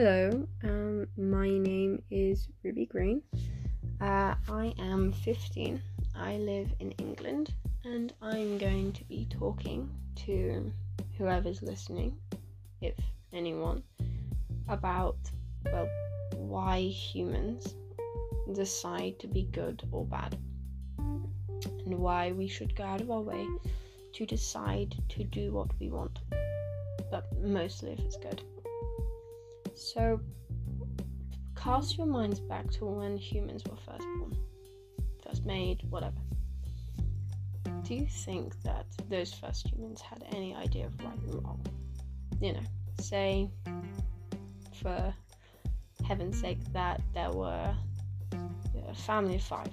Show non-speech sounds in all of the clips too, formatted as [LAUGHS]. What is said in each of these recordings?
Hello, um, my name is Ruby Green. Uh, I am 15. I live in England, and I'm going to be talking to whoever's listening, if anyone, about, well, why humans decide to be good or bad, and why we should go out of our way to decide to do what we want, but mostly if it's good. So, cast your minds back to when humans were first born, first made, whatever. Do you think that those first humans had any idea of right and wrong? You know, say, for heaven's sake, that there were a family of five,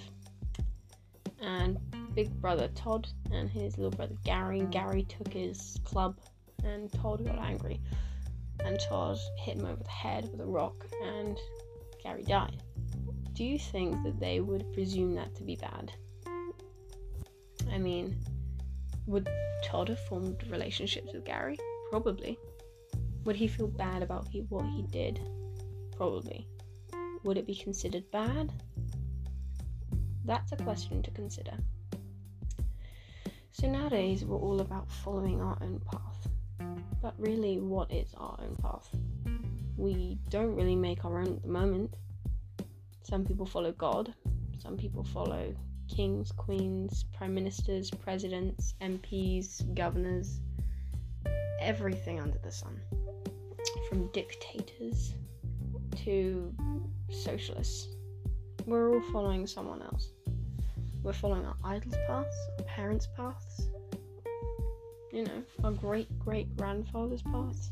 and big brother Todd and his little brother Gary. Gary took his club, and Todd got angry and Todd hit him over the head with a rock, and Gary died. Do you think that they would presume that to be bad? I mean, would Todd have formed relationships with Gary? Probably. Would he feel bad about he, what he did? Probably. Would it be considered bad? That's a question to consider. So nowadays, we're all about following our own path. But really, what is our own path? We don't really make our own at the moment. Some people follow God, some people follow kings, queens, prime ministers, presidents, MPs, governors, everything under the sun. From dictators to socialists. We're all following someone else. We're following our idols' paths, our parents' paths, you know, our great great grandfather's paths.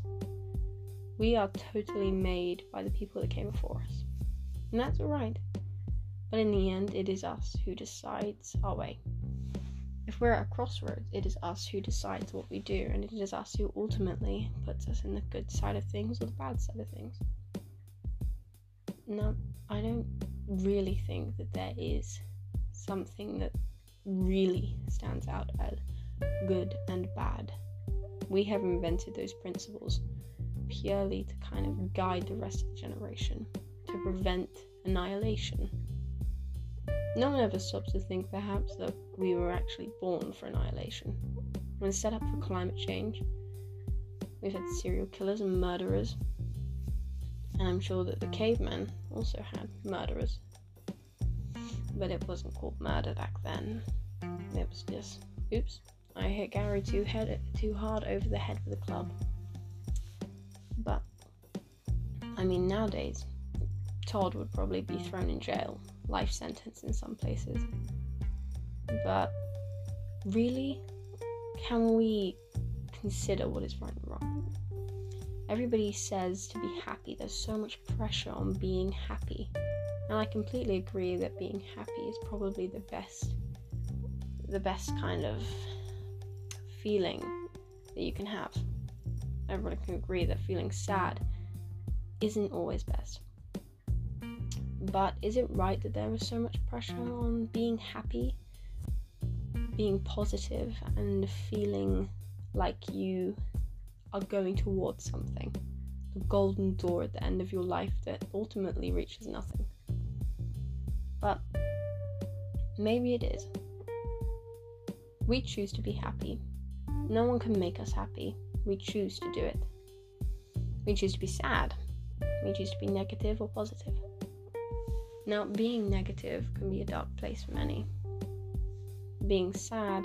We are totally made by the people that came before us. And that's alright. But in the end, it is us who decides our way. If we're at a crossroads, it is us who decides what we do, and it is us who ultimately puts us in the good side of things or the bad side of things. Now, I don't really think that there is something that really stands out as good and bad. We have invented those principles purely to kind of guide the rest of the generation, to prevent annihilation. No one ever stops to think, perhaps, that we were actually born for annihilation. We're set up for climate change. We've had serial killers and murderers. And I'm sure that the cavemen also had murderers. But it wasn't called murder back then. It was just, oops, I hit Gary too head too hard over the head with a club. But I mean nowadays Todd would probably be thrown in jail, life sentence in some places. But really, can we consider what is right and wrong? Everybody says to be happy. There's so much pressure on being happy. And I completely agree that being happy is probably the best the best kind of feeling that you can have. Everyone can agree that feeling sad isn't always best. But is it right that there is so much pressure on being happy, being positive, and feeling like you are going towards something? The golden door at the end of your life that ultimately reaches nothing. But maybe it is. We choose to be happy no one can make us happy. We choose to do it. We choose to be sad. We choose to be negative or positive. Now, being negative can be a dark place for many. Being sad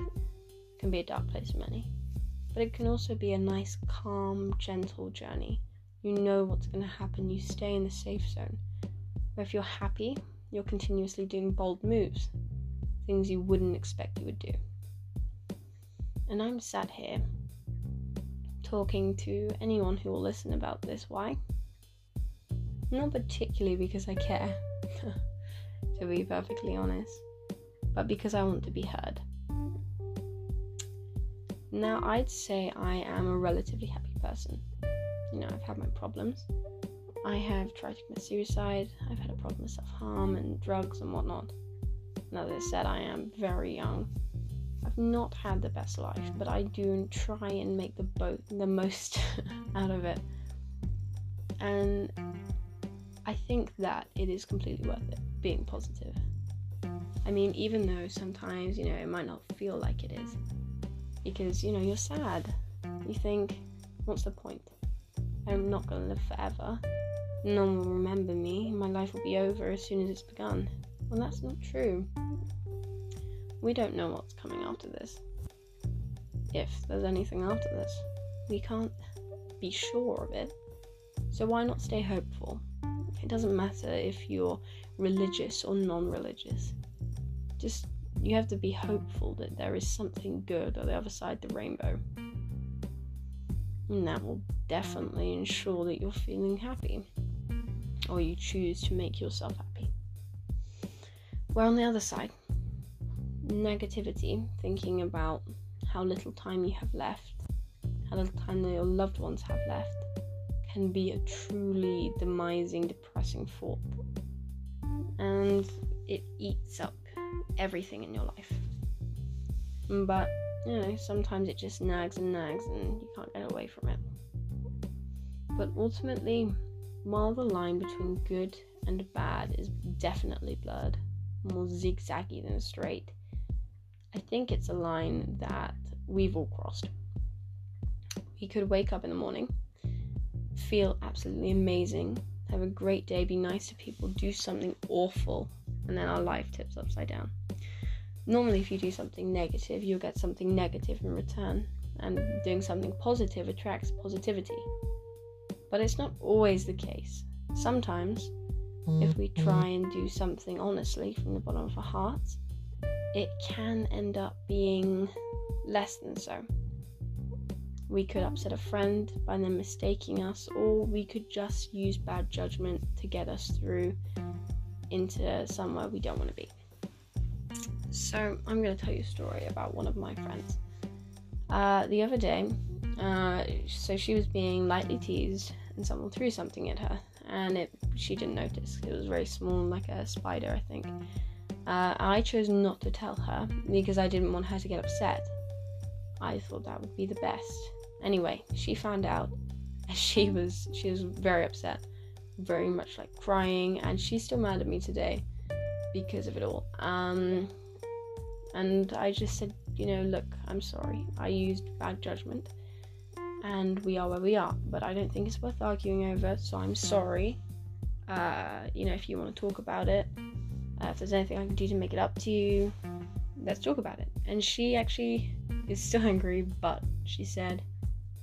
can be a dark place for many. But it can also be a nice, calm, gentle journey. You know what's going to happen, you stay in the safe zone. Where if you're happy, you're continuously doing bold moves, things you wouldn't expect you would do. And I'm sat here talking to anyone who will listen about this. Why? Not particularly because I care, [LAUGHS] to be perfectly honest, but because I want to be heard. Now, I'd say I am a relatively happy person. You know, I've had my problems. I have tried to commit suicide, I've had a problem with self harm and drugs and whatnot. Now, I said, I am very young, I've not had the best life, but I do try and make the the most [LAUGHS] out of it. And I think that it is completely worth it being positive. I mean, even though sometimes, you know, it might not feel like it is. Because, you know, you're sad. You think, what's the point? I'm not to live forever. No one will remember me. My life will be over as soon as it's begun. Well, that's not true. We don't know what's coming after this. If there's anything after this, we can't be sure of it. So why not stay hopeful? It doesn't matter if you're religious or non religious. Just, you have to be hopeful that there is something good on the other side the rainbow. And that will definitely ensure that you're feeling happy. Or you choose to make yourself happy. We're on the other side, negativity, thinking about how little time you have left, how little time your loved ones have left, can be a truly demising, depressing thought. And it eats up everything in your life. But, you know, sometimes it just nags and nags and you can't get away from it. But ultimately, while the line between good and bad is definitely blurred, more zigzaggy than straight, I think it's a line that we've all crossed. We could wake up in the morning, feel absolutely amazing, have a great day, be nice to people, do something awful, and then our life tips upside down. Normally, if you do something negative, you'll get something negative in return, and doing something positive attracts positivity. But it's not always the case. Sometimes, if we try and do something honestly from the bottom of our hearts, it can end up being less than so. We could upset a friend by them mistaking us, or we could just use bad judgment to get us through into somewhere we don't want to be. So, I'm going to tell you a story about one of my friends. Uh, the other day, uh, so she was being lightly teased, and someone threw something at her, and it she didn't notice. It was very small, like a spider, I think. Uh, I chose not to tell her because I didn't want her to get upset. I thought that would be the best. Anyway, she found out, and [LAUGHS] she was she was very upset, very much like crying, and she's still mad at me today because of it all. Um, and I just said, you know, look, I'm sorry. I used bad judgment, and we are where we are. But I don't think it's worth arguing over. So I'm sorry. Uh, you know, if you want to talk about it, uh, if there's anything I can do to make it up to you, let's talk about it. And she actually is still [LAUGHS] angry, but she said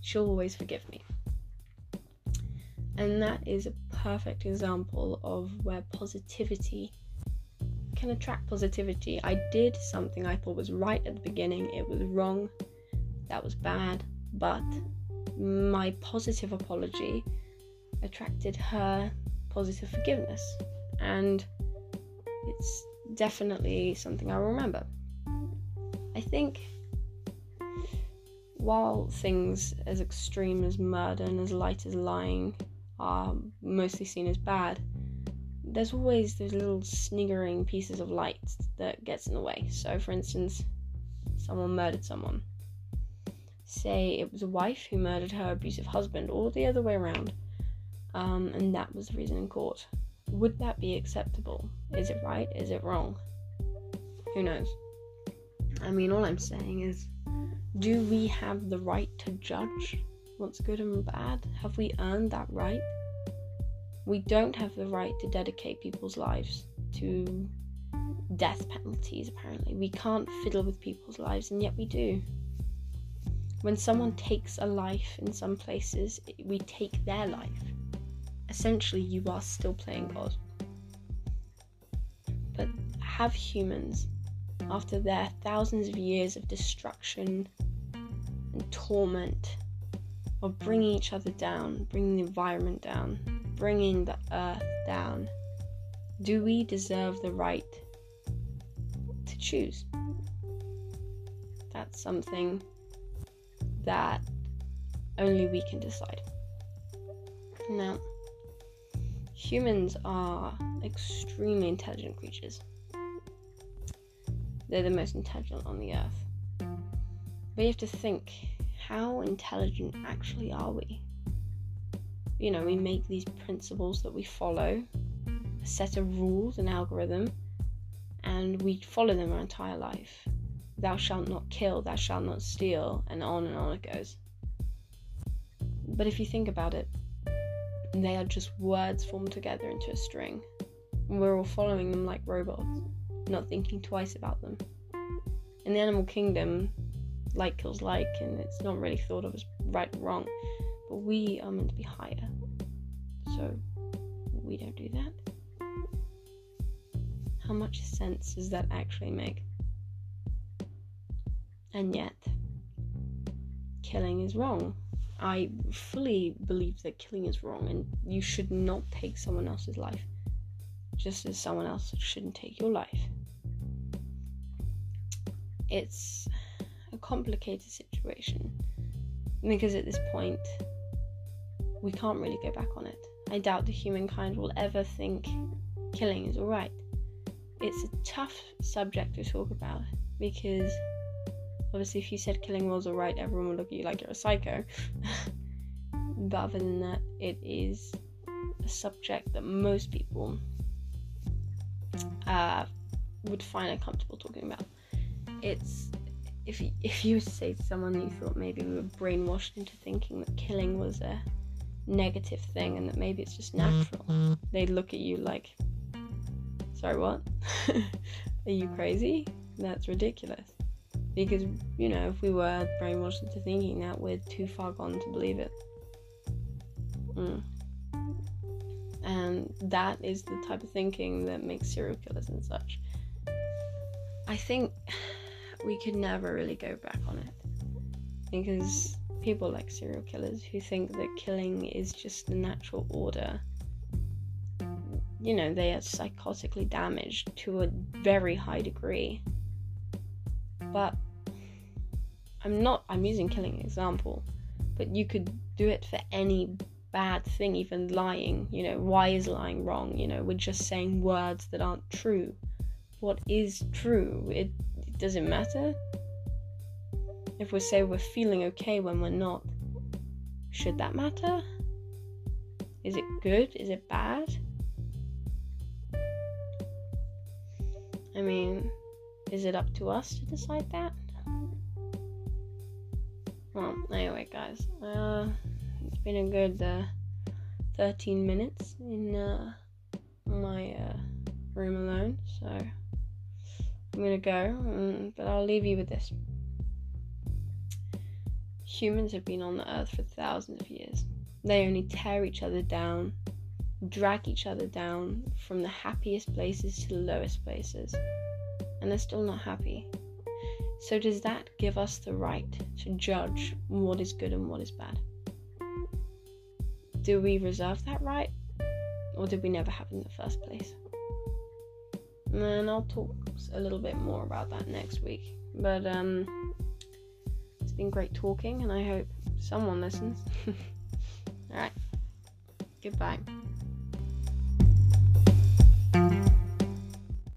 she'll always forgive me. And that is a perfect example of where positivity can attract positivity. I did something I thought was right at the beginning, it was wrong, that was bad, but my positive apology attracted her positive forgiveness. And it's definitely something I remember. I think while things as extreme as murder and as light as lying are mostly seen as bad, there's always those little sniggering pieces of light that gets in the way. So, for instance, someone murdered someone. Say it was a wife who murdered her abusive husband, or the other way around, um, and that was the reason in court. Would that be acceptable? Is it right? Is it wrong? Who knows? I mean, all I'm saying is do we have the right to judge what's good and bad? Have we earned that right? We don't have the right to dedicate people's lives to death penalties, apparently. We can't fiddle with people's lives, and yet we do. When someone takes a life in some places, we take their life essentially you are still playing God. Have humans, after their thousands of years of destruction and torment, of bringing each other down, bringing the environment down, bringing the earth down, do we deserve the right to choose? That's something that only we can decide. Now, humans are extremely intelligent creatures. They're the most intelligent on the earth. But you have to think how intelligent actually are we? you know, we make these principles that we follow, a set of rules, an algorithm, and we follow them our entire life. Thou shalt not kill, thou shalt not steal, and on and on it goes. But if you think about it, they are just words formed together into a string. And we're all following them like robots, not thinking twice about them. In the animal kingdom, like kills like, and it's not really thought of as right or wrong, but we are meant to be higher. So we don't do that. How much sense does that actually make? And yet, killing is wrong. I fully believe that killing is wrong and you should not take someone else's life just as someone else shouldn't take your life. It's a complicated situation because at this point we can't really go back on it. I doubt that humankind will ever think killing is alright. It's a tough subject to talk about because obviously if you said killing was alright, everyone would look at you like you're a psycho. [LAUGHS] but other than that, it is a subject that most people uh, would find uncomfortable talking about. It's if you, if you were to say to someone you thought maybe we were brainwashed into thinking that killing was a negative thing and that maybe it's just natural, they'd look at you like, sorry, what? [LAUGHS] Are you crazy? That's ridiculous. Because, you know, if we were brainwashed into thinking that, we're too far gone to believe it. Mm. And that is the type of thinking that makes serial killers and such. I think we could never really go back on it. Because people like serial killers who think that killing is just the natural order, you know, they are psychotically damaged to a very high degree. But I'm not, I'm using killing example, but you could do it for any bad thing, even lying. You know, why is lying wrong? You know, we're just saying words that aren't true. What is true? It, it doesn't matter. If we say we're feeling okay when we're not, should that matter? Is it good? Is it bad? I mean, is it up to us to decide that? Well, anyway, guys, uh, it's been a good uh, 13 minutes in uh, my uh, room alone, so I'm gonna go, um, but I'll leave you with this. Humans have been on the earth for thousands of years. They only tear each other down, drag each other down from the happiest places to the lowest places, and they're still not happy. So, does that give us the right to judge what is good and what is bad? Do we reserve that right? Or did we never have it in the first place? And I'll talk a little bit more about that next week. But um, it's been great talking, and I hope someone listens. [LAUGHS] Alright, goodbye.